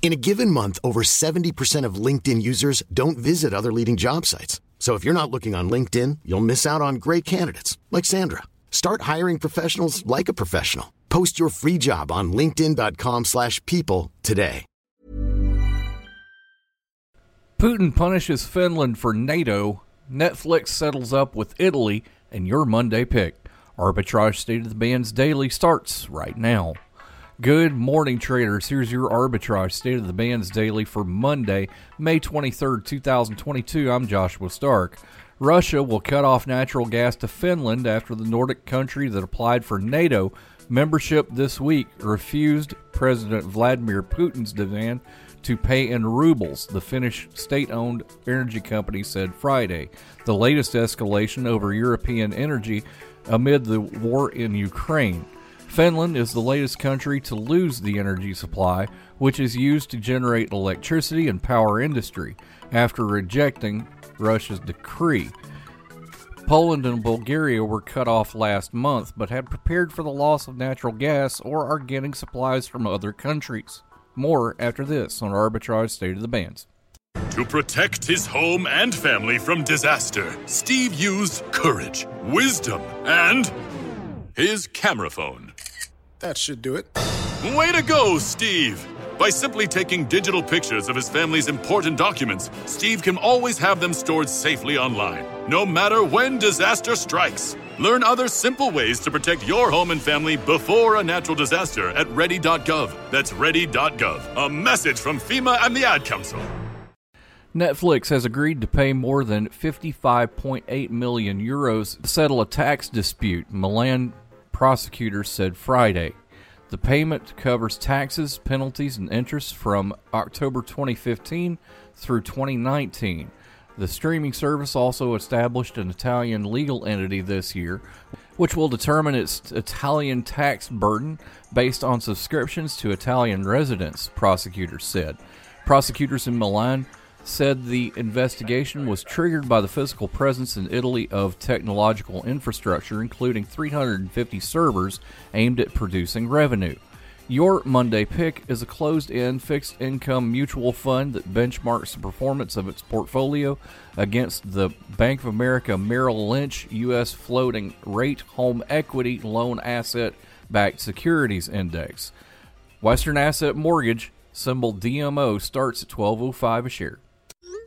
In a given month, over 70% of LinkedIn users don't visit other leading job sites. So if you're not looking on LinkedIn, you'll miss out on great candidates like Sandra. Start hiring professionals like a professional. Post your free job on linkedin.com/people today. Putin punishes Finland for NATO. Netflix settles up with Italy, and your Monday pick. Arbitrage State of the Bands Daily starts right now. Good morning, traders. Here's your arbitrage state of the bands daily for Monday, May 23rd, 2022. I'm Joshua Stark. Russia will cut off natural gas to Finland after the Nordic country that applied for NATO membership this week refused President Vladimir Putin's demand to pay in rubles, the Finnish state owned energy company said Friday. The latest escalation over European energy amid the war in Ukraine. Finland is the latest country to lose the energy supply, which is used to generate electricity and power industry, after rejecting Russia's decree. Poland and Bulgaria were cut off last month, but had prepared for the loss of natural gas or are getting supplies from other countries. More after this on Arbitrage State of the Bands. To protect his home and family from disaster, Steve used courage, wisdom, and his camera phone. That should do it. Way to go, Steve! By simply taking digital pictures of his family's important documents, Steve can always have them stored safely online, no matter when disaster strikes. Learn other simple ways to protect your home and family before a natural disaster at ready.gov. That's ready.gov. A message from FEMA and the Ad Council. Netflix has agreed to pay more than 55.8 million euros to settle a tax dispute, Milan prosecutors said Friday. The payment covers taxes, penalties, and interest from October 2015 through 2019. The streaming service also established an Italian legal entity this year, which will determine its Italian tax burden based on subscriptions to Italian residents, prosecutors said. Prosecutors in Milan said the investigation was triggered by the physical presence in Italy of technological infrastructure, including 350 servers aimed at producing revenue. Your Monday pick is a closed end fixed income mutual fund that benchmarks the performance of its portfolio against the Bank of America Merrill Lynch U.S. floating rate home equity loan asset backed securities index. Western Asset Mortgage, symbol DMO, starts at 1205 a share.